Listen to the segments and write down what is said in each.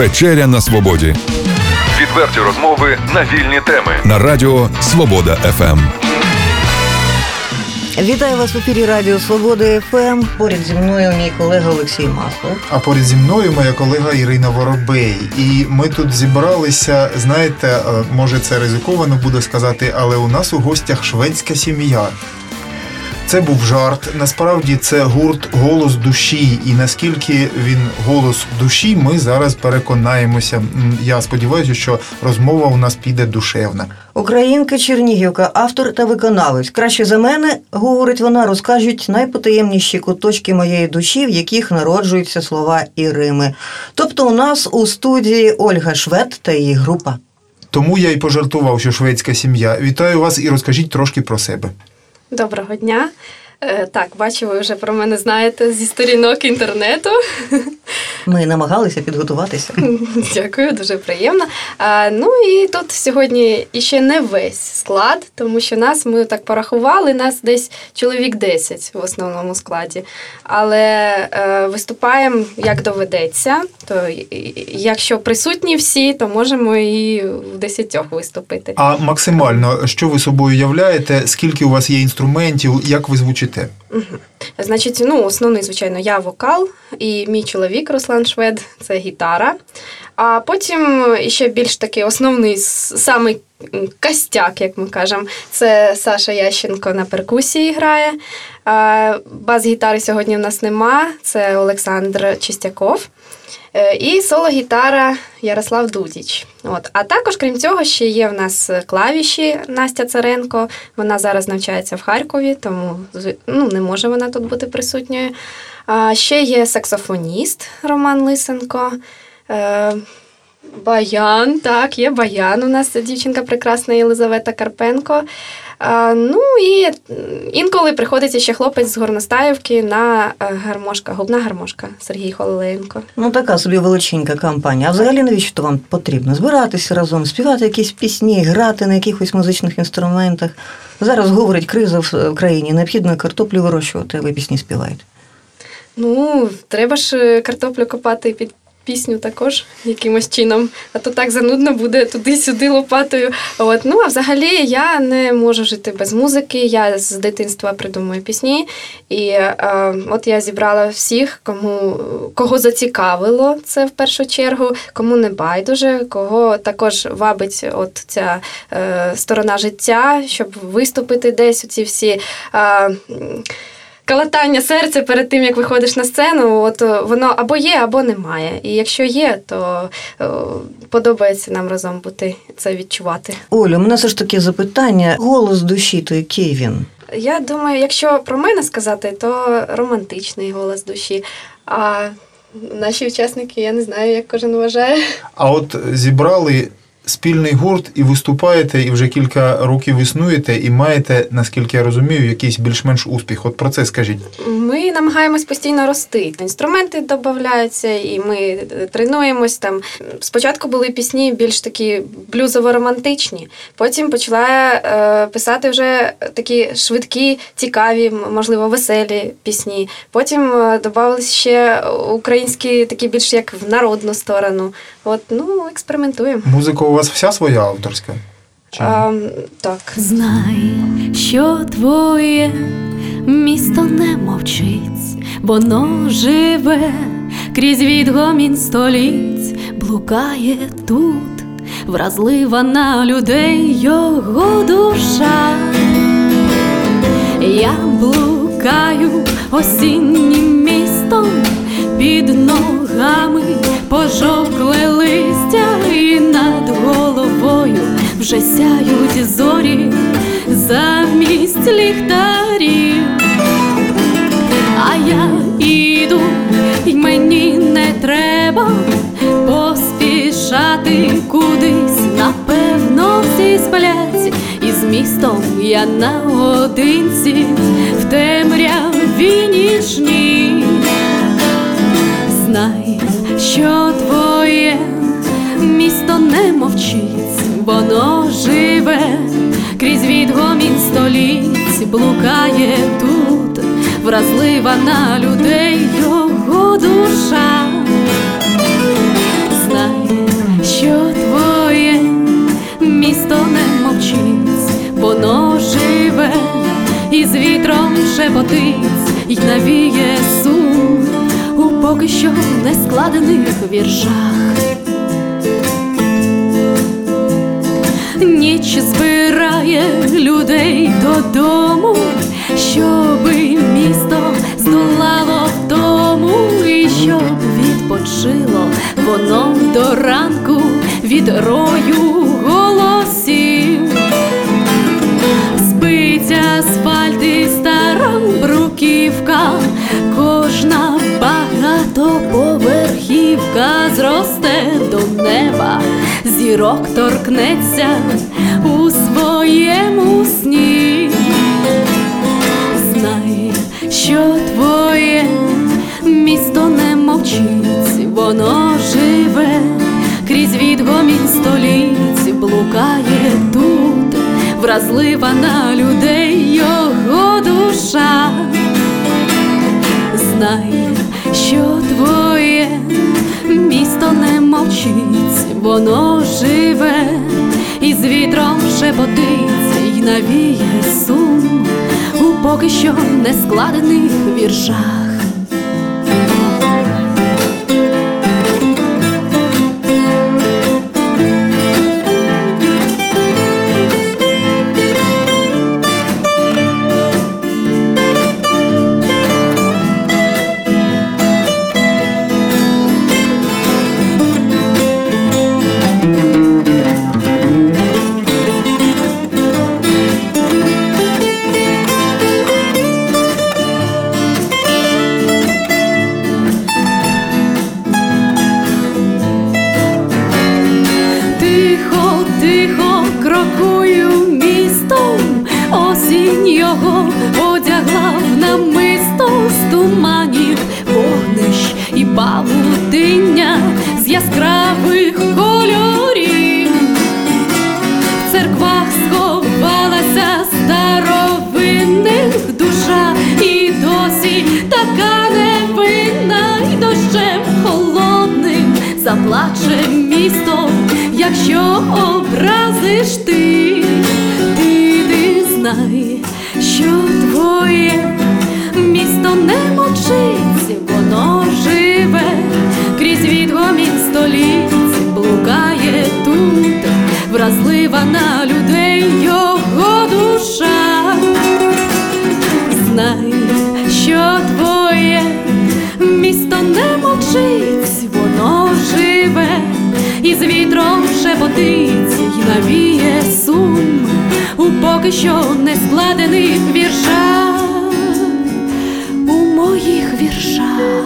Вечеря на свободі. Відверті розмови на вільні теми на Радіо Свобода ФМ. Вітаю вас в ефірі Радіо Свобода ФМ. Поряд зі мною мій колега Олексій Маслов. А поряд зі мною моя колега Ірина Воробей. І ми тут зібралися. Знаєте, е, може це ризиковано буде сказати, але у нас у гостях шведська сім'я. Це був жарт. Насправді це гурт голос душі. І наскільки він голос душі, ми зараз переконаємося. Я сподіваюся, що розмова у нас піде душевна. Українка Чернігівка, автор та виконавець. Краще за мене, говорить вона, розкажуть найпотаємніші куточки моєї душі, в яких народжуються слова і рими. Тобто у нас у студії Ольга Швед та її група. Тому я й пожартував, що шведська сім'я. Вітаю вас і розкажіть трошки про себе. Доброго дня. Е, Так, бачу, ви вже про мене знаєте зі сторінок інтернету. Ми намагалися підготуватися. Дякую, дуже приємно. Ну і тут сьогодні іще не весь склад, тому що нас ми так порахували, нас десь чоловік 10 в основному складі. Але е, виступаємо як доведеться. То якщо присутні всі, то можемо і в десятьох виступити. А максимально, що ви собою являєте? Скільки у вас є інструментів? Як ви звучите? Значить, ну, основний, звичайно, я вокал, і мій чоловік Руслан Швед це гітара. А потім ще більш такий основний самий костяк, як ми кажемо, це Саша Ященко на перкусії грає. Бас-гітари сьогодні в нас нема, це Олександр Чистяков. Е, І соло-гітара Ярослав Дудіч. От. А також, крім цього, ще є в нас клавіші Настя Царенко. Вона зараз навчається в Харкові, тому ну, не може вона тут бути присутньою. А ще є саксофоніст Роман Лисенко. Баян, так, є баян. У нас дівчинка прекрасна Єлизавета Карпенко. А, ну і інколи приходиться ще хлопець з Горностаївки на е, гармошка, губна гармошка Сергій Хололенко. Ну, така собі величенька кампанія. А взагалі навіщо то вам потрібно? Збиратися разом, співати якісь пісні, грати на якихось музичних інструментах. Зараз говорить криза в країні, необхідно картоплю вирощувати, а ви пісні співаєте. Ну, треба ж е, картоплю копати під пісню також якимось чином, а то так занудно буде туди-сюди лопатою. От. Ну, а взагалі я не можу жити без музики. Я з дитинства придумую пісні. І е, от я зібрала всіх, кому кого зацікавило це в першу чергу, кому не байдуже, кого також вабить от ця е, сторона життя, щоб виступити десь оці всі. Е, Калатання серця перед тим, як виходиш на сцену, от е, воно або є, або немає. І якщо є, то е, подобається нам разом бути це відчувати. Олю, у мене все ж таки запитання. Голос душі, то який він? Я думаю, якщо про мене сказати, то романтичний голос душі. А наші учасники, я не знаю, як кожен вважає. А от зібрали спільний гурт і виступаєте, і вже кілька років існуєте, і маєте, наскільки я розумію, якийсь більш-менш успіх. От про це скажіть. Ми намагаємось постійно рости. Інструменти додаються, і ми тренуємось там. Спочатку були пісні більш такі блюзово-романтичні. Потім почала е, писати вже такі швидкі, цікаві, можливо, веселі пісні. Потім е, додавалися ще українські, такі більш як в народну сторону. От, ну, експериментуємо. Музика у вас вся своя авторська? Чи? А, так. Знай, що твоє місто не мовчить, воно живе крізь відгомін століть, блукає тут, вразлива на людей його душа. Я блукаю осіннім містом під ногами пожовкле листя і над головою вже сяють зорі замість ліхтарів. А я іду, й мені не треба поспішати кудись, напевно, всі сплять, і з містом я наодинці в темряві нічній. Знай, що твоє місто не мовчить, воно живе крізь відгомін століть, блукає тут, вразлива на людей його душа. Знай, що твоє місто не мовчить, воно живе і з вітром шепотить, й навіє суть поки що не складених віршах. Ніч збирає людей додому, щоби місто здолало втому, і щоб відпочило воно до ранку від рою багатоповерхівка зросте до неба, зірок торкнеться у своєму сні. Знай, що твоє місто не мовчить, воно живе, крізь відгомінь століть блукає тут, вразлива на людей його душа. Знай, що мовчить, воно живе, і з вітром шепотить, й навіє сум у поки що не складених віршах. З вітром шепотить, й навіє сум у поки що не складених віршах, у моїх віршах.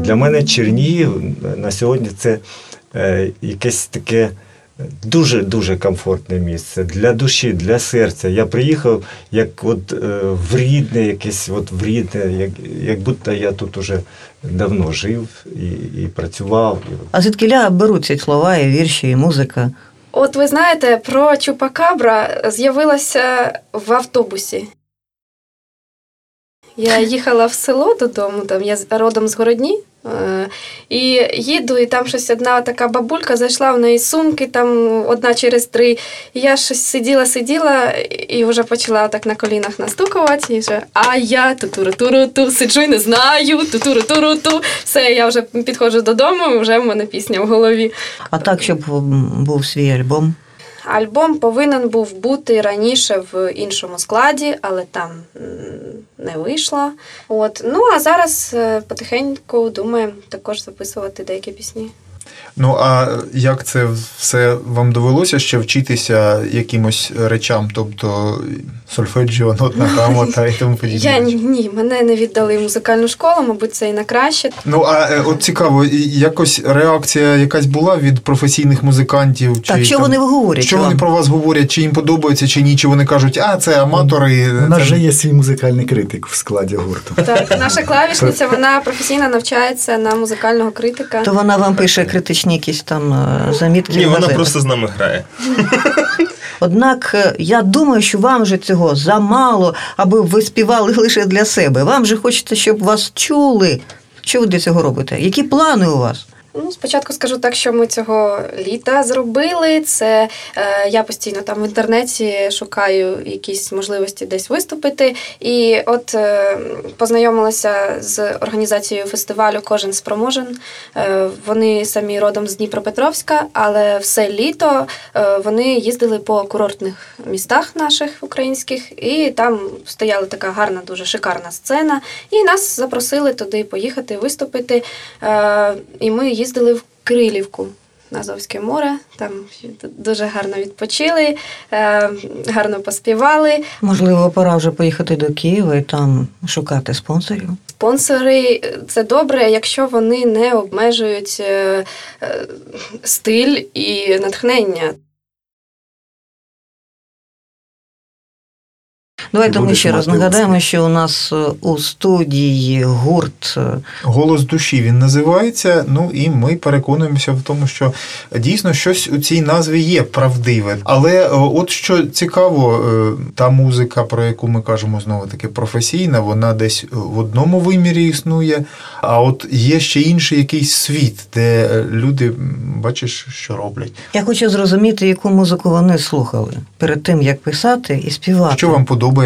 Для мене Чернігів на сьогодні це е, якесь таке дуже-дуже комфортне місце для душі, для серця. Я приїхав як от е, в рідне, якесь от в рідне, як, як будто я тут уже давно жив і, і працював. А звідкиля беруться слова, і вірші, і музика. От ви знаєте, про Чупакабра з'явилася в автобусі. Я їхала в село додому, там я родом з Городні. е, І їду, і там щось одна така бабулька зайшла в неї сумки, там одна через три. І я щось сиділа, сиділа і вже почала так на колінах настукувати. І вже, а я ту-туру-туру-ту, сиджу і не знаю, ту-туру-туру-ту. Все, я вже підходжу додому, і вже в мене пісня в голові. А так, щоб був свій альбом. Альбом повинен був бути раніше в іншому складі, але там не вийшло. От. Ну а зараз е, потихеньку думаємо також записувати деякі пісні. Ну а як це все вам довелося ще вчитися якимось речам, тобто сольфеджіо, нотна грамота і тому подібне? Я ні, ні, мене не віддали в музикальну школу, мабуть, це і на краще. Ну а е, от цікаво, якось реакція якась була від професійних музикантів? Чи Так, що там- вони говорять Що вам? вони про вас говорять? Чи їм подобається, чи ні? Чи вони кажуть, а це аматори? У нас це... же є свій музикальний критик в складі гурту. Так, наша клавішниця, вона професійно навчається на музикального критика. То вона вам пише критичні якісь там е, замітки. Ні, вона просто з нами грає. Однак е, я думаю, що вам же цього замало, аби ви співали лише для себе. Вам же хочеться, щоб вас чули. Що ви для цього робите? Які плани у вас? Ну, спочатку скажу так, що ми цього літа зробили. Це е, я постійно там в інтернеті шукаю якісь можливості десь виступити. І от е, познайомилася з організацією фестивалю Кожен спроможен. Е, вони самі родом з Дніпропетровська, але все літо е, вони їздили по курортних містах наших українських, і там стояла така гарна, дуже шикарна сцена. І нас запросили туди поїхати, виступити. Е, і ми їздили в Крилівку. На Азовське море, там дуже гарно відпочили, е, гарно поспівали. Можливо, пора вже поїхати до Києва і там шукати спонсорів. Спонсори це добре, якщо вони не обмежують е, е, стиль і натхнення. Давайте ми ще раз нагадаємо, що у нас е, у студії гурт е, Голос душі він називається. Ну і ми переконуємося в тому, що дійсно щось у цій назві є правдиве. Але е, от що цікаво, та музика, про яку ми кажемо знову таки професійна, вона десь в одному вимірі існує. А от є ще інший якийсь світ, де люди бачиш, що роблять. Я хочу зрозуміти, яку музику вони слухали перед тим, як писати і співати. Що вам подобається?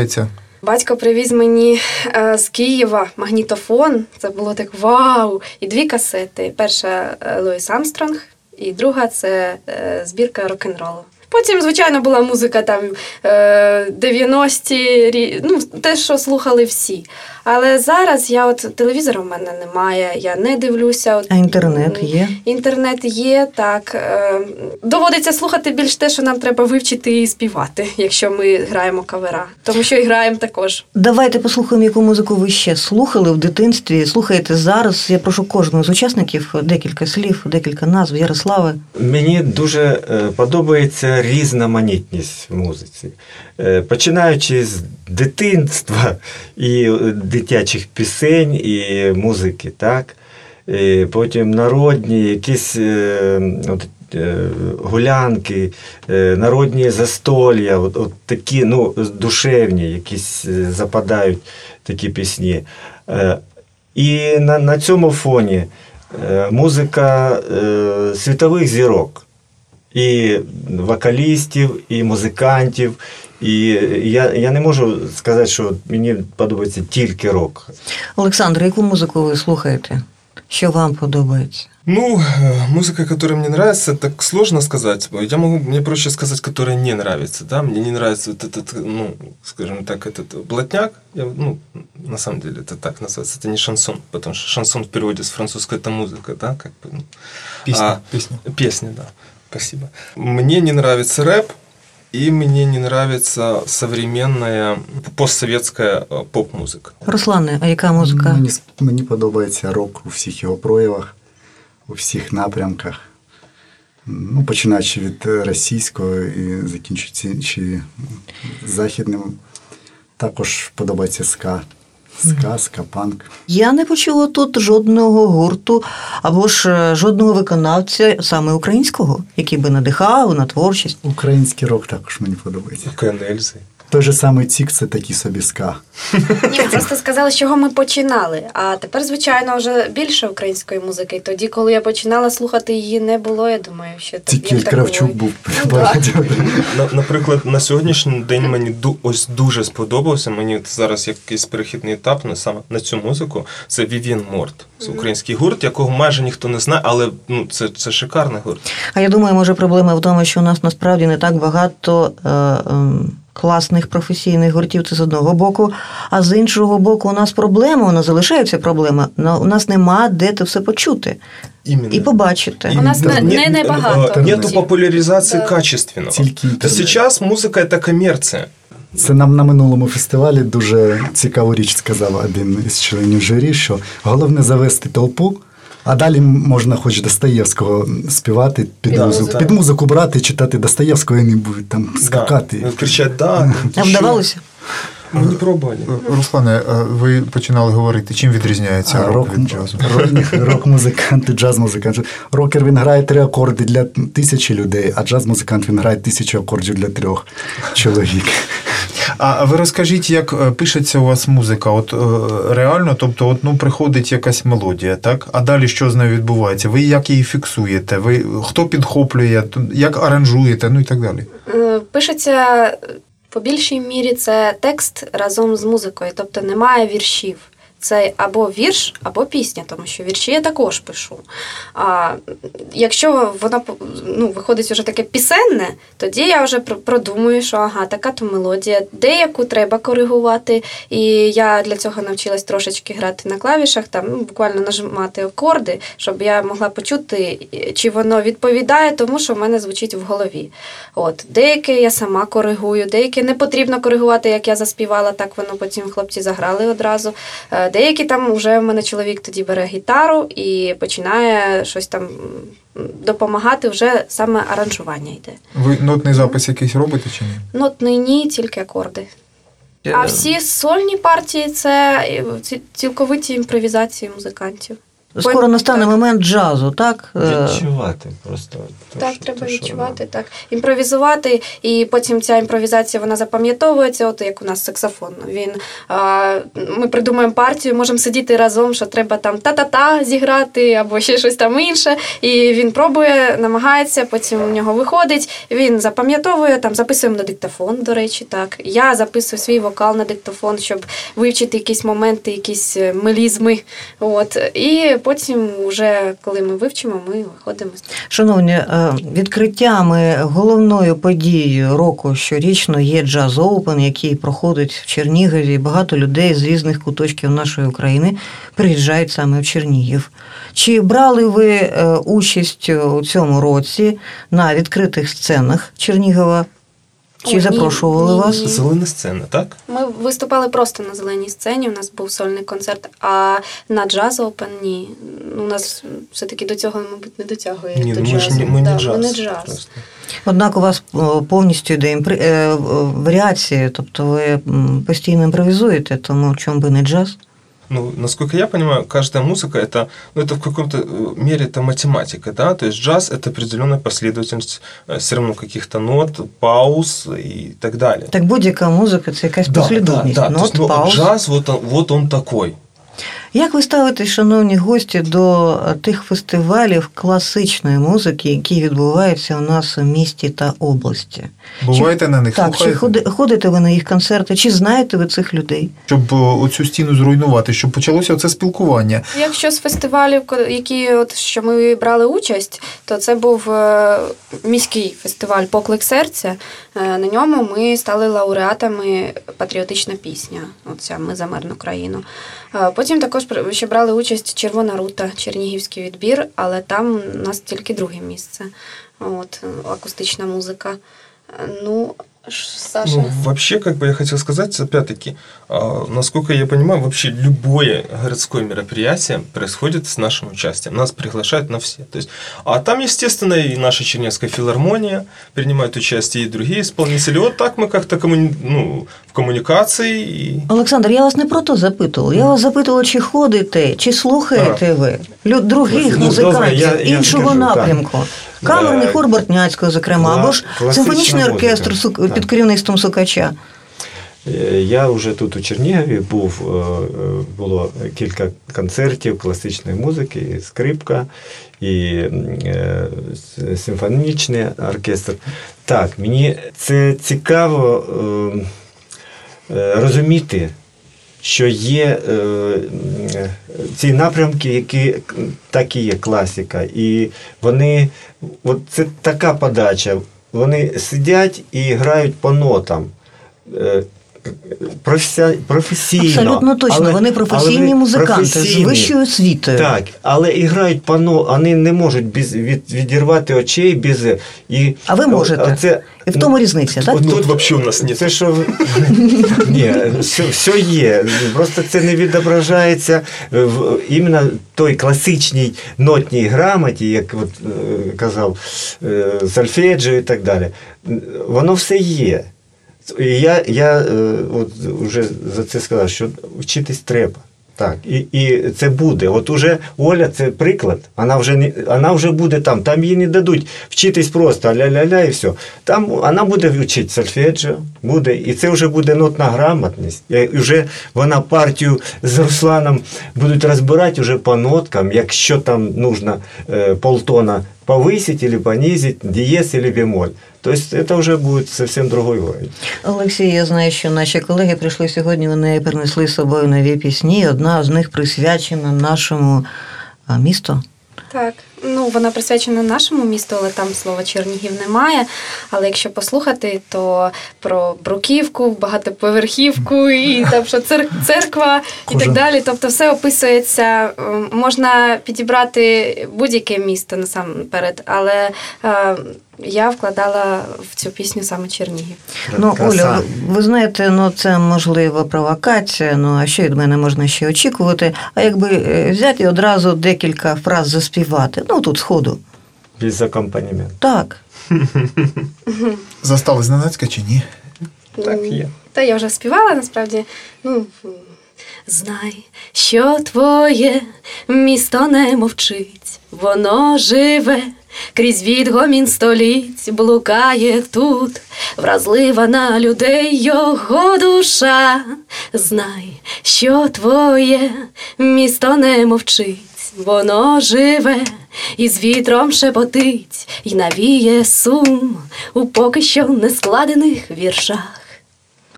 Батько привіз мені е, з Києва магнітофон. Це було так вау! І дві касети. Перша е, Луїс Амстронг, і друга це е, збірка рок-н-ролу. Потім, звичайно, була музика там е, 90-ті, рі- ну, те, що слухали всі. Але зараз я от телевізора в мене немає, я не дивлюся. От, А інтернет є? Інтернет є, так. Е, доводиться слухати більш те, що нам треба вивчити і співати, якщо ми граємо кавера. Тому що і граємо також. Давайте послухаємо, яку музику ви ще слухали в дитинстві. Слухаєте зараз. Я прошу кожного з учасників декілька слів, декілька назв. Ярославе. Мені дуже е, подобається різноманітність в музиці. Е, Починаючи з дитинства і е, дитячих пісень, і музики, так? І потім народні, якісь е, от, е, гулянки, е, народні застолля, от, от такі ну, душевні, якісь западають такі пісні. І на, на цьому фоні музика світових зірок, і вокалістів, і музикантів. І я, я не можу сказати, що мені подобається тільки рок. Олександр, яку музику ви слухаєте? Що вам подобається? Ну, э, музыка, которая мне нравится, так сложно сказать. Я могу, мне проще сказать, которая не нравится, да. Мне не нравится вот этот, ну, скажем так, этот блатняк. Я, ну, на самом деле это так называется. Это не шансон, потому что шансон в переводе с французского это музыка, да, как бы. ну. Пісня, А, пісня. Песня, да. Спасибо. Мне не нравится рэп, И мне не нравится современная постсоветская э, поп-музыка. Руслане, а яка музика? Мені, мені подобається рок у всіх його проявах, у всіх напрямках. Ну, починаючи від е, російського і закінчуючи західним. Також подобається ска. Ска, ска-панк. Я не почула тут жодного гурту або ж е, жодного виконавця саме українського, який би надихав на творчість. Український рок також мені подобається. Кен Эльзы. Той же самий Цік це такий собі ска. Ні, ми просто сказали, з чого ми починали. А тепер, звичайно, вже більше української музики. Тоді, коли я починала слухати її, не було. Я думаю, що так- Тільки Кравчук був Ну, радіо. Наприклад, на сьогоднішній день мені ду- ось дуже сподобався. Мені зараз якийсь перехідний етап на саме на цю музику. Це Вівін Морт. Це український гурт, якого майже ніхто не знає, але ну це, це шикарний гурт. А я думаю, може проблема в тому, що у нас насправді не так багато е, ем, класних професійних гуртів, це з одного боку. А з іншого боку, у нас проблема, вона залишається проблема. но У нас нема де це все почути Іменно. і побачити. У нас не, Не- не небагато. э, Нету гуртів. популяризации Да. качественного. Тільки інтернет. Сейчас музыка это коммерция. Це нам на минулому фестивалі дуже цікаву річ сказав один із членів журі, що головне завести толпу, а далі можна хоч Достоєвського співати під Да, музику. да. Під музику брати, читати Достоєвського і не будуть там скакати. Да. Кричать, да. А вдавалося? Мы не пробовали. Руслане, е, ви починали говорити, чим відрізняється А, рок рок, від джазу? рок-музикант і джаз-музикант. Рокер він грає три акорди для тисячі людей, а джаз-музикант він грає тисячу акордів для трьох чоловік. А ви розкажіть, як е, пишеться у вас музика? От е, реально, тобто, от, ну, приходить якась мелодія, так? А далі що з нею відбувається? Ви як її фіксуєте? Ви хто підхоплює, як аранжуєте, ну і так далі. Е, Пишеться по більшій мірі це текст разом з музикою, тобто немає віршів. Це або вірш, або пісня, тому що вірші я також пишу. А якщо воно ну, виходить вже таке пісенне, тоді я вже пр- продумую, що ага, така то мелодія, деяку треба коригувати. І я для цього навчилась трошечки грати на клавішах, там ну, буквально нажимати акорди, щоб я могла почути, чи воно відповідає тому, що в мене звучить в голові. От деяке я сама коригую, деяке не потрібно коригувати, як я заспівала, так воно потім хлопці заграли одразу. Деякі там вже в мене чоловік тоді бере гітару і починає щось там допомагати. Вже саме аранжування йде. Ви нотний запис якийсь робите чи ні? Нотний ні, тільки акорди. Yeah. А всі сольні партії це е, цілковиті імпровізації музикантів. Скоро настане момент джазу, так? Е, Відчувати просто. то, Так, що- треба то, що, відчувати, так. Імпровізувати, і потім ця імпровізація вона запам'ятовується, от як у нас саксофон. Він, а, ми придумаємо партію, можемо сидіти разом, що треба там та-та-та зіграти, або ще щось там інше. І він пробує, намагається, потім у нього виходить, він запам'ятовує, там записуємо на диктофон, до речі, так. Я записую свій вокал на диктофон, щоб вивчити якісь моменти, якісь мелізми. От. І потім, вже коли ми вивчимо, ми виходимо Шановні, е, відкриттями головною подією року щорічно є джаз Оупен, який проходить в Чернігові. Багато людей з різних куточків нашої України приїжджають саме в Чернігів. Чи брали ви е, участь у цьому році на відкритих сценах Чернігова? Чи Ой, ні, запрошували ні, вас? ні. Зелена сцена, так? Ми виступали просто на зеленій сцені. У нас був сольний концерт, а на джаз Open ні. У нас все-таки до цього, мабуть, не дотягує. Ні, до ну ми ж джазу. не, ми не Да, джаз. Ми не джаз. просто. Однак у вас о, повністю йде імпри... е, варіації, тобто ви м, постійно імпровізуєте, тому чому би не джаз? Ну, насколько я понимаю, каждая музыка это, ну, это в каком-то э, мере это математика, да, то есть джаз это определенная последовательность все равно каких-то нот, пауз и так далее. Так будь-яка музика це якась да, да, да. То Нот, есть, ну, пауз. джаз вот он, вот он такой. Як ви ставитесь, шановні гості, до тих фестивалів класичної музики, які відбуваються у нас у місті та області? Буваєте на них? Так, слухаєте? ходи- ходите ви на їх концерти, чи знаєте ви цих людей? Щоб оцю стіну зруйнувати, щоб почалося це спілкування. Якщо з фестивалів, які от що ми брали участь, то це був е, міський фестиваль Поклик серця. Е, На ньому ми стали лауреатами патріотична пісня. Оця ми за мирну країну. Е, Потім також при- ще брали участь Червона рута, Чернігівський відбір, але там у нас тільки друге місце. От е, акустична музика. Е, Ну, Саша. Ну, вообще, как бы я хотел сказать, опять-таки, а, насколько я понимаю, вообще любое городское мероприятие происходит с нашим участием. Нас приглашают на все. То есть, а там, естественно, и наша Чернецкая филармония принимает участие, и другие исполнители. Вот так мы как-то коммуни... ну, в коммуникации. И... Олександр, я вас не про то запитувала. Я вас запитувала, чи ходите, чи слухаєте ви других Ну, музикантів я- я іншого скажу, так. Камерний хор Бортняцького, зокрема, або ж симфонічний оркестр під керівництвом Сукача. Е, Я вже тут у Чернігові був, е, е, було кілька концертів класичної музики, і скрипка, і симфонічний оркестр. Так, мені це цікаво е, е, розуміти, що є е, е, ці напрямки, які так і є класика. І вони, от це така подача. Вони сидять і грають по нотам. Е, професі- професійно. Абсолютно точно. але- вони але професійні вони музиканти з вищою освітою. Так, але і грають по но- вони не можуть без, від, відірвати очей без. І, А ви можете. Оце, І в тому різниця, так? от Тут вообще у нас нет. Це що ні, все, все є. Просто це не відображається в іменно той класичній нотній грамоті, як от, е, казав е, Сольфеджіо і так далі. Воно все є. І я, я е, от вже за це сказав, що вчитись треба. Так, і, і це буде. От уже Оля це приклад. Вона вже не вона вже буде там. Там їй не дадуть вчитись просто ля-ля-ля і все. Там вона буде вчити сольфеджіо, буде, і це вже буде нотна грамотність. І вже вона партію з Русланом будуть розбирати вже по ноткам, якщо там нужно е, полтона повысить или понизить, диез или бемоль. То есть это уже будет совсем другой уровень. Олексій, я знаю, що наші колеги прийшли сьогодні, вони принесли з собою нові пісні. Одна з них присвячена нашому місту. Так, ну вона присвячена нашому місту, але там слова Чернігів немає. Але якщо послухати, то про бруківку, багатоповерхівку і там що цер- церква і так далі. Тобто, все описується. Можна підібрати будь-яке місто насамперед, але е, я вкладала в цю пісню саме Чернігів. Ну, Оля, ви, знаєте, ну це можливо провокація. Ну а що від мене можна ще очікувати? А якби е, взяти одразу декілька фраз заспівати, ну тут сходу. Без аккомпанемента. Так. Застали зненацька чи ні? Так є. Та я вже співала насправді. Ну, знай, що твоє місто не мовчить, воно живе. Крізь відгомін століть блукає тут, вразлива на людей його душа. Знай, що твоє місто не мовчить, воно живе, і з вітром шепотить, і навіє сум у поки що не складених віршах.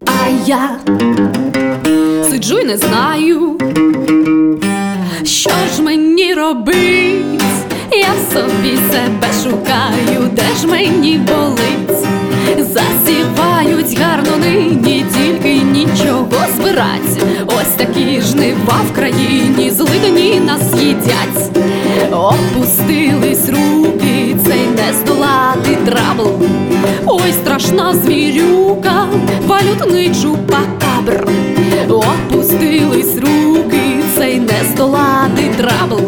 А я сиджу і не знаю, що ж мені робить. Я собі себе шукаю, де ж мені болить. Засівають гарно нині, тільки нічого збирать. Ось такі жнива в країні, злидні нас їдять. Опустились руки, цей не здолати trouble. Ой, страшна звірюка, валютний чупакабр. Опустились руки, цей не здолати trouble.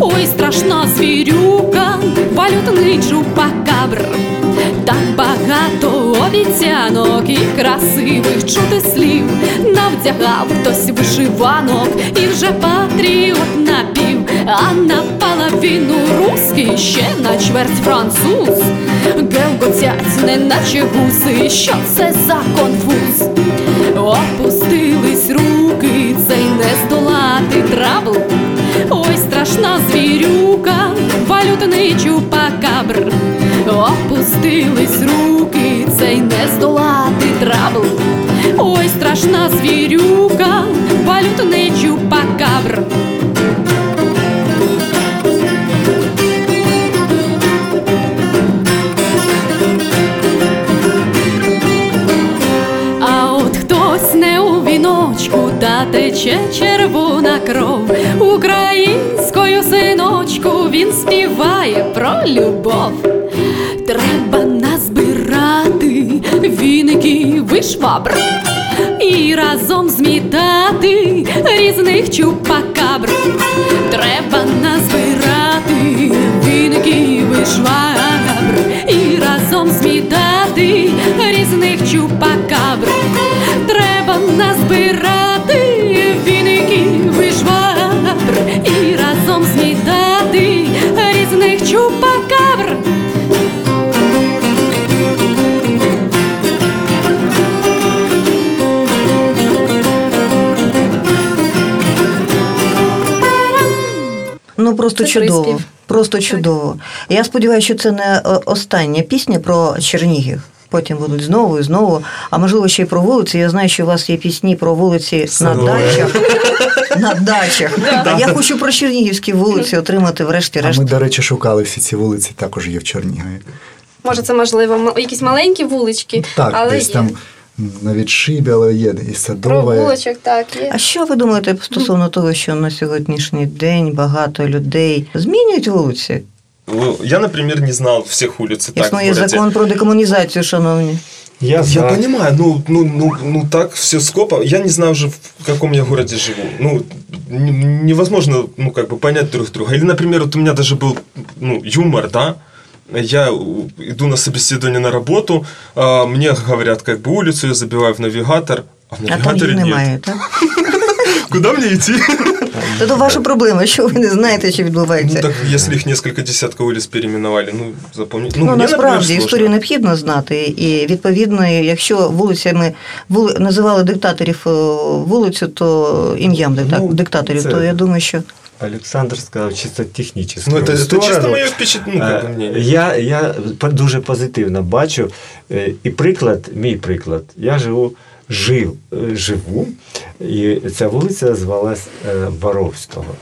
Ой, страшна звірюка, валютний чупакабр. Так багато обіцянок і красивих чути слів навдягав хтось вишиванок і вже патріот напів, а на половину руський ще на чверть француз. Гелготять, неначе гуси, що це за конфуз? Опустились руки, цей не здолати trouble. Ой, страшна звірюка, валютний чупакабр. Опустились руки, цей не здолати trouble. Ой, страшна звірюка, чупакабр. Хтось не віночку, та тече червона кров. Українською синочку він співає про любов. Треба назбирати віників і швабр і разом змітати різних чупакабр. Треба назбирати віників і Ну просто Це чудово. приспів. Просто чудово. Я сподіваюся, що це не е, остання пісня про Чернігів. Потім будуть знову і знову. А можливо, ще й про вулиці. Я знаю, що у вас є пісні про вулиці на дачах. На дачах. Я хочу про Чернігівські вулиці отримати врешті-решт. ми, до речі, шукали всі ці вулиці, також є в Чернігові. Може, це можливо якісь маленькі вулички, Так, але десь є. там на відшибі, але є і Про садове. вуличок, так, є. А що ви думаєте стосовно того, що на сьогоднішній день багато людей змінюють вулиці? Ну, Я, например, не знал всех улиц так Існує городе. закон про декомунізацію, шановні. Я, Я понимаю, ну, ну, ну, ну так все скопо. Я не знаю уже, в каком я городе живу. Ну, невозможно, ну, как бы понять друг друга. Или, например, вот у меня даже был, ну, юмор, да, я иду на собеседование на работу, а мне говорят, как бы улицу я забиваю в навигатор, а в А там навигаторе їх нет. так? Куда мне идти? Це то ваша проблема, що ви не знаєте, що Ну, так, если их несколько десятков улиц переименовали, ну, запомнить. Ну, Ну, насправді історію необхідно знати, і відповідно, якщо вулицями вули, називали диктаторів е, вулицю, то ім'ям Ну, диктаторів, це- то я думаю, що Олександр сказав чисто технічно. Ну, это, это чисто мое впечатление, ну, как бы Е, мнение. Я, я по- дуже позитивно бачу. Е, І приклад, мій приклад, я живу, жив, е, живу, і ця вулиця звалась е, Воровського.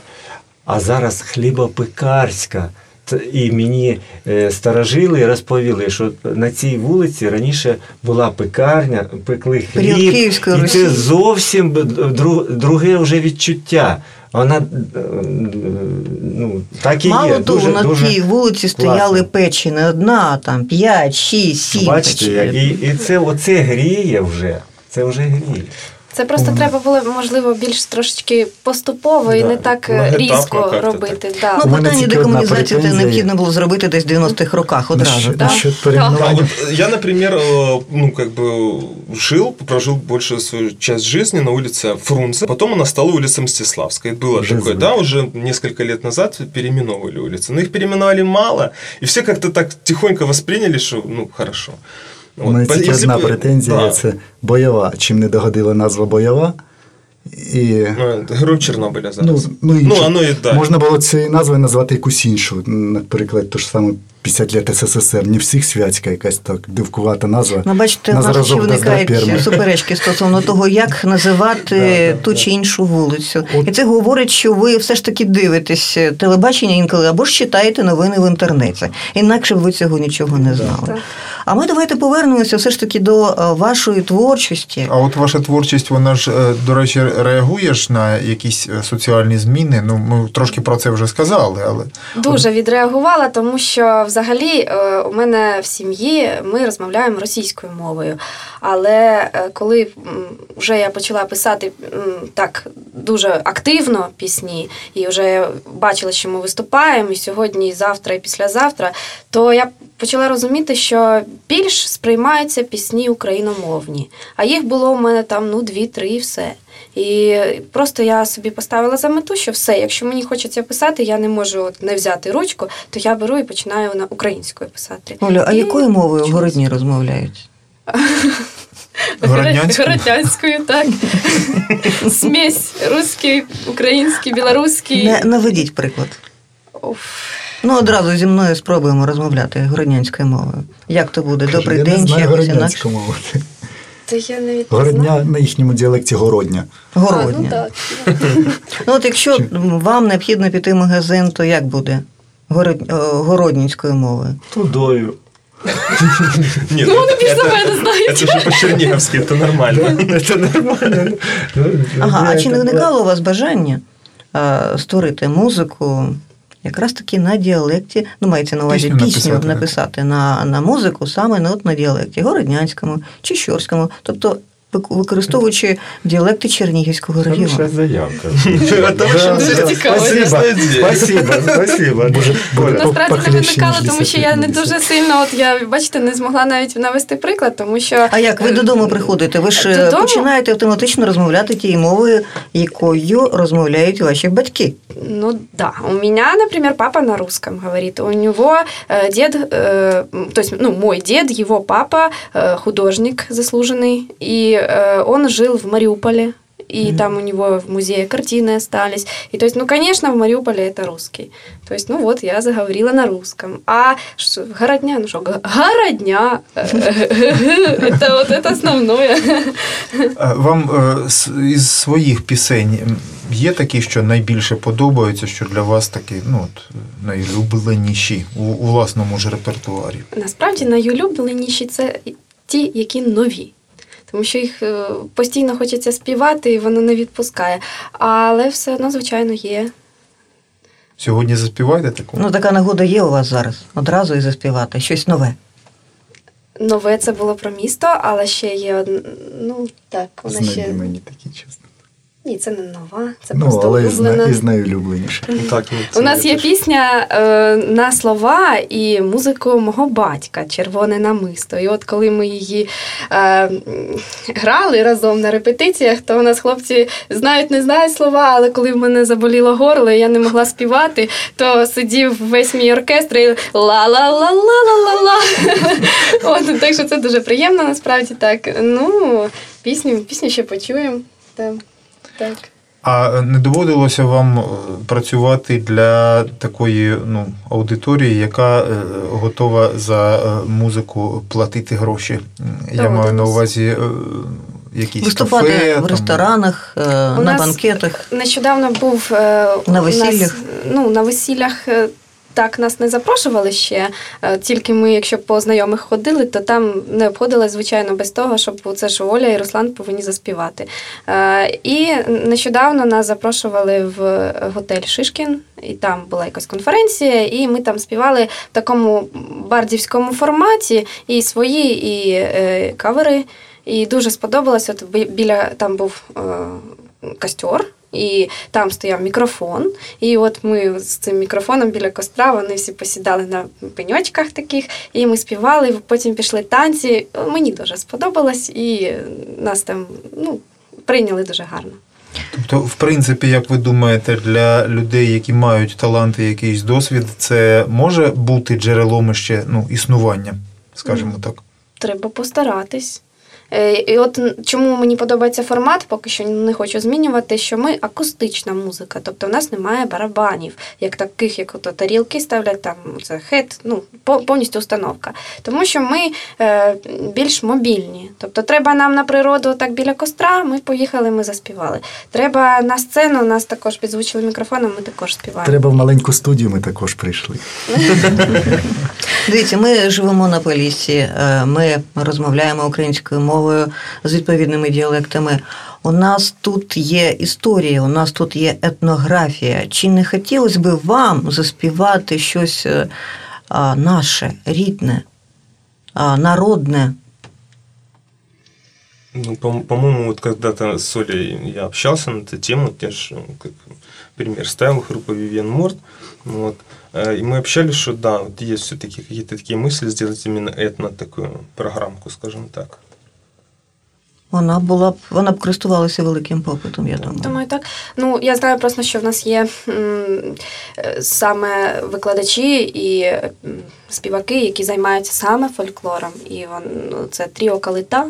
А зараз хлібопекарська. Т- І мені е, старожили розповіли, що на цій вулиці раніше була пекарня, пекли Період хліб, Київської і Русі. це зовсім б- дру- друге вже відчуття. Вона е, ну, так і мало є. того, дуже, на дуже тій вулиці стояли класно. печі, не одна, там 5, 6, 7 Бачите, печі. і, і це оце гріє вже. Це вже гріє. Це просто треба було, можливо, більш трошечки поступово і Да. не так Ну, е, етапно різко як-то робити. Да. Ну, У мене питання тільки одна декомунізації це претензія. необхідно було зробити десь в 90-х роках одразу. Насчет, так? насчет А переименования. вот я, например, э, ну, как бы жил, прожил большую свою часть жизни на улице Фрунзе. Потом она стала улица Мстиславская. И Было Жизнь. такое, да, уже несколько лет назад переименовывали улицы. Но их переименовали мало, и все как-то так тихонько восприняли, что, ну, хорошо. У мене тільки одна претензія да. це бойова. Чим не догодила назва бойова. І Ну, Гру Чорнобиля зараз. Ну, ну, ну, а ну і да. Можна було цією назвою назвати якусь іншу. Наприклад, ту ж саме 50 лет СССР. Не всіх святська якась так дивкувата назва. Ну, бачите, На нас ще виникають суперечки стосовно того, як називати ту чи іншу вулицю. І це говорить, що ви все ж таки дивитесь телебачення інколи або ж читаєте новини в інтернеті. Інакше б ви цього нічого не знали. А ми давайте повернемося все ж таки до е, вашої творчості. А от ваша творчість, вона ж, е, до речі, реагує ж на якісь е, соціальні зміни. Ну, ми трошки про це вже сказали, але Дуже відреагувала, тому що взагалі е, у мене в сім'ї ми розмовляємо російською мовою. Але е, коли вже я почала писати так дуже активно пісні, і вже бачила, що ми виступаємо і сьогодні, і завтра, і післязавтра, то я почала розуміти, що більш сприймаються пісні україномовні. А їх було у мене там ну дві-три і все. І просто я собі поставила за мету, що все, якщо мені хочеться писати, я не можу от не взяти ручку, то я беру і починаю на українською писати. Оля, а І якою мовою в городні розмовляють? Городнянською? Городянською, так. Смесь русський, український, білоруський. Не наведіть приклад. Ну, одразу зі мною спробуємо розмовляти городнянською мовою. Як то буде? Добрий день чи якось інакше? городнянську мову. То я навіть не Городня знаю. на їхньому діалекті городня. Городня. А, ну так. Ну, от якщо вам необхідно піти в магазин, то як буде? Город... е, Городнінською мовою. Тудою. Нет, Ну, вони это- більш за это- мене знають. Это же по-черниговски, это нормально. Це нормально. Ага, а чи не Це виникало у вас бажання е, створити музику якраз таки на діалекті, ну, мається на увазі Пісню пісню, написати, написати, на, на музику саме на, от, на діалекті городнянському чи щорському, тобто вик- використовуючи діалекти Чернігівського регіону. Заявка. Спасибо, Насправді не виникало, тому що я не дуже сильно, от я бачите, не змогла навіть навести приклад, тому що А як? Ви додому приходите? Ви ж е, починаєте автоматично розмовляти тією мовою, якою розмовляють ваші батьки. Ну да, у меня, например, папа на русском говорит. У него э, дед, э, то есть, ну, мой дед, его папа э, художник заслуженный, и э, он жил в Мариуполе. И там у него в музее картины остались. И то есть, ну, конечно, в Мариуполе это русский. То есть, ну вот, я заговорила на русском. А что, городня, ну что, го- городня, это вот это основное. е, вам е, з- із своїх пісень м, є такі, що найбільше подобаються, що для вас такі ну, от, найулюбленіші у, у власному ж репертуарі? Насправді найулюбленіші це ті, які нові. Тому що їх е, постійно хочеться співати, і воно не відпускає. Але все одно, звичайно, є. Сьогодні заспіваєте таку? Ну, така нагода є у вас зараз. Одразу і заспівати щось нове. Нове це було про місто, але ще є одне. ну так, вона ще. Мені такі, чесно. Ні, це не нова, це ну, просто але із, улюблена. із найулюбленіше. Ну, так, ну, це У нас є теж. пісня е, на слова і музику мого батька Червоне намисто. І от коли ми її е, грали разом на репетиціях, то у нас хлопці знають, не знають слова, але коли в мене заболіло горло, і я не могла співати, то сидів весь мій оркестр і ла-ла-ла-ла-ла-ла-ла. От, так що це дуже приємно, насправді так. Ну, пісню, пісню ще почуємо. Так. А не доводилося вам е, працювати для такої ну, аудиторії, яка е, готова за е, музику платити гроші? Я маю на увазі якісь Виступати кафе, в ресторанах, там. на нас- банкетах. Нещодавно був на весіллях. у? Нас, ну, на весіллях так нас не запрошували ще. е, Тільки ми, якщо по знайомих ходили, то там не обходилось, звичайно, без того, щоб це ж Оля і Руслан повинні заспівати. Е, І нещодавно нас запрошували в готель Шишкін, і там була якась конференція, і ми там співали в такому бардівському форматі і свої, і е, кавери. І дуже сподобалось. От бі- біля там був костер, і там стояв мікрофон. І от ми з цим мікрофоном біля костра вони всі посідали на пеньочках таких, і ми співали. Потім пішли танці. Мені дуже сподобалось, і нас там ну, прийняли дуже гарно. Тобто, в принципі, як ви думаєте, для людей, які мають таланти, якийсь досвід, це може бути джерелом ще ну, існування, скажімо так. Треба постаратись. Е, І от чому мені подобається формат, поки що не хочу змінювати, що ми акустична музика, тобто в нас немає барабанів, як таких, як ото тарілки ставлять, там це хет, ну повністю установка. Тому що ми е, більш мобільні. Тобто треба нам на природу так біля костра, ми поїхали, ми заспівали. Треба на сцену, нас також підзвучили мікрофоном, ми також співаємо. Треба в маленьку студію, ми також прийшли. Дивіться, ми живемо на Поліссі, е, ми розмовляємо українською мовою з відповідними діалектами. У нас тут є історія, у нас тут є етнографія. Чи не хотілося б вам заспівати щось е, а, наше, рідне, а, народне? Ну, по- по-моему, вот когда-то с Олей я общался на эту тему, я же, ну, как пример ставил, группа Vivian Морт, вот, э, и мы общались, что да, вот есть все-таки какие-то такие мысли сделать именно этно такую программку, скажем так. Вона була б вона б користувалася великим попитом, я думаю. Думаю, так. Ну, я знаю просто, що в нас є м, саме викладачі і співаки, які займаються саме фольклором. І вон, ну, це Тріо Калита,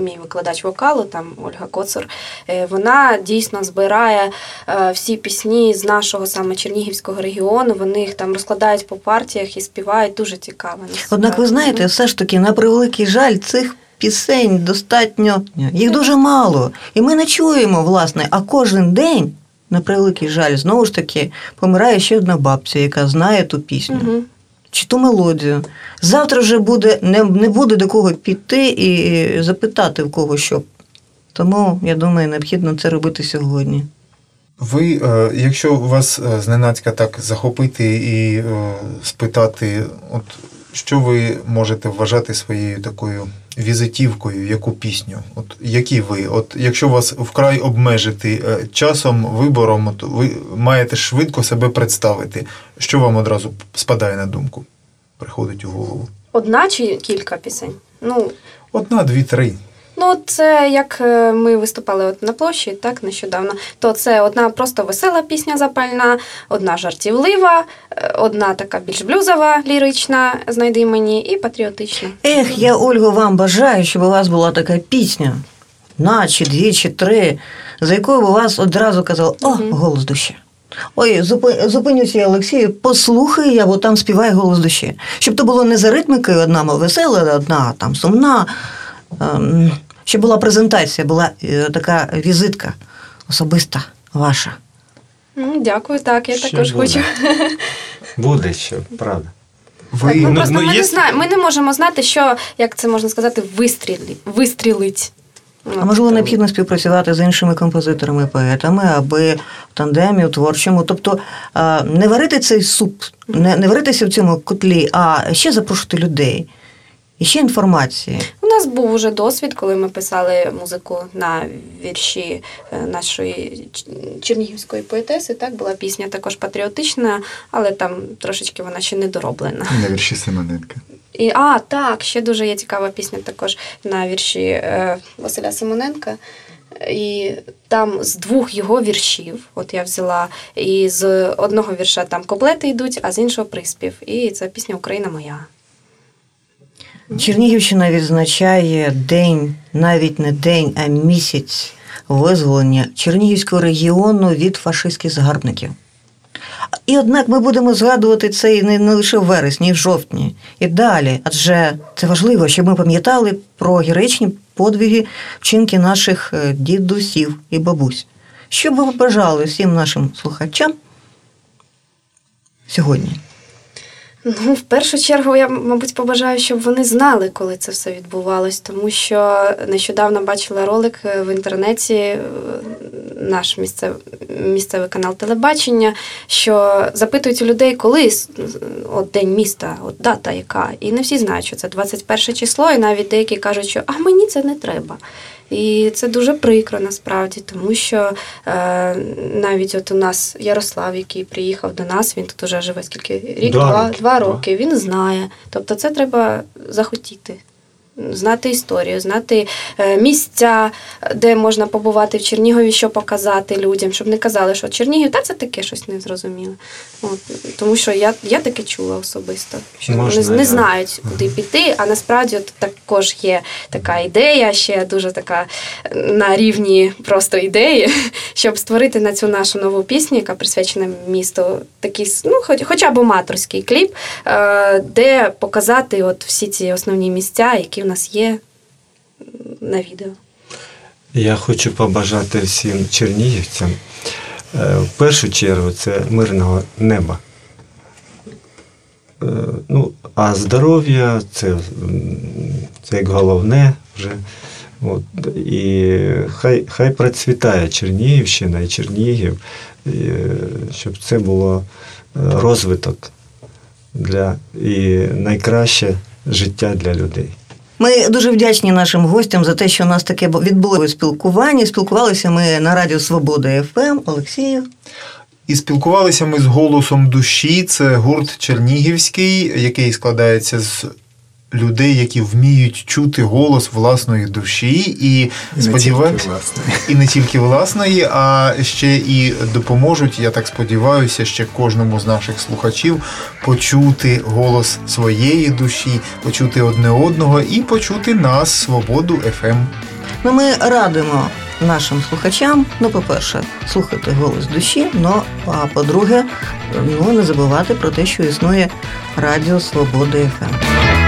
мій викладач вокалу, там Ольга Коцур. Е, Вона дійсно збирає е, всі пісні з нашого саме Чернігівського регіону. Вони їх там розкладають по партіях і співають дуже цікаво. Однак ви знаєте, все ж таки, на превеликий жаль, цих пісень достатньо, їх дуже мало. І ми не чуємо, власне, а кожен день, на превеликий жаль, знову ж таки, помирає ще одна бабця, яка знає ту пісню. Угу. Чи ту мелодію. Завтра вже буде, не, не буде до кого піти і запитати в кого що. Тому, я думаю, необхідно це робити сьогодні. Ви, е, якщо вас е, зненацька так захопити і е, спитати, от що ви можете вважати своєю такою візитівкою, яку пісню? От які ви? От якщо вас вкрай обмежити е, часом, вибором, то ви маєте швидко себе представити. Що вам одразу спадає на думку? Приходить у голову? Одна чи кілька пісень? Ну, Одна, дві, три. Ну, це як е, ми виступали от на площі, так нещодавно. То це одна просто весела пісня запальна, одна жартівлива, е, одна така більш блюзова, лірична, знайди мені, і патріотична. Ех, я, Ольго, вам бажаю, щоб у вас була така пісня, на чи дві, чи три, за якою б у вас одразу казали, о, голос душі. Ой, зупинюся, я, Олексію, послухай я, бо там співає голос душі. Щоб то було не за ритмикою одна весела, одна там сумна. Ем, щоб була презентація, була е, така візитка особиста ваша. Ну, дякую, так, я Ще також буде. хочу. Буде ще, правда. Ви Так, ну, ну, просто ну, ми, є- не знаємо, ми не можемо знати, що, як це можна сказати, вистріли, вистрілить. А можливо, необхідно співпрацювати з іншими композиторами, поетами, аби в тандемі, у творчому. Тобто не варити цей суп, не, не варитися в цьому котлі, а ще запрошувати людей. І ще інформації. Нас був уже досвід, коли ми писали музику на вірші е, нашої чернігівської поетеси. Так була пісня також патріотична, але там трошечки вона ще не дороблена. На вірші Семененка. І а, так, ще дуже є цікава пісня також на вірші е, Василя Симоненка. І там з двох його віршів, от я взяла, і з одного вірша там куплети йдуть, а з іншого приспів. І це пісня Україна моя. Чернігівщина відзначає день, навіть не день, а місяць визволення Чернігівського регіону від фашистських загарбників. І однак ми будемо згадувати це і не, лише в вересні, і в жовтні, і далі. Адже це важливо, щоб ми пам'ятали про героїчні подвиги вчинки наших е, дідусів і бабусь. Що б ви побажали всім нашим слухачам сьогодні? Ну, в першу чергу, я, мабуть, побажаю, щоб вони знали, коли це все відбувалось, тому що нещодавно бачила ролик е, в інтернеті, е, наш місцевий, місцевий канал телебачення, що запитують у людей, коли от день міста, от дата яка. І не всі знають, що це 21 число, і навіть деякі кажуть, що а мені це не треба. І це дуже прикро насправді, тому що е, навіть от у нас Ярослав, який приїхав до нас, він тут уже живе скільки рік, Два два, Два. роки. Він знає. Тобто, це треба захотіти. Знати історію, знати е, місця, де можна побувати в Чернігові, що показати людям, щоб не казали, що Чернігів, та це таке щось незрозуміле. От, тому що я, я таке чула особисто, що Можна, вони не знають, куди піти. А насправді от також є така ідея, ще дуже така на рівні просто ідеї, щоб створити на цю нашу нову пісню, яка присвячена місту, такий ну, хоч, хоча б аматорський кліп, е, де показати от всі ці основні місця, які нас є на відео. Я хочу побажати всім чернігівцям. е, В першу чергу це мирного неба. Е, Ну, а здоров'я це, це як головне вже. От, і хай, хай процвітає Чернігівщина і Чернігів, і, е, щоб це було розвиток для, і найкраще життя для людей. Ми дуже вдячні нашим гостям за те, що у нас таке відбулося спілкування. Спілкувалися ми на Радіо Свобода ФМ. Олексію. І спілкувалися ми з голосом душі. Це гурт Чернігівський, який складається з людей, які вміють чути голос власної душі, і власне. і не тільки власної, а ще і допоможуть. Я так сподіваюся, ще кожному з наших слухачів почути голос своєї душі, почути одне одного і почути нас, свободу Ем. ФМ. Ну, ми радимо нашим слухачам, ну, по-перше, слухати голос душі, ну, а по-друге, ну, не забувати про те, що існує Радіо Свобода ФМ.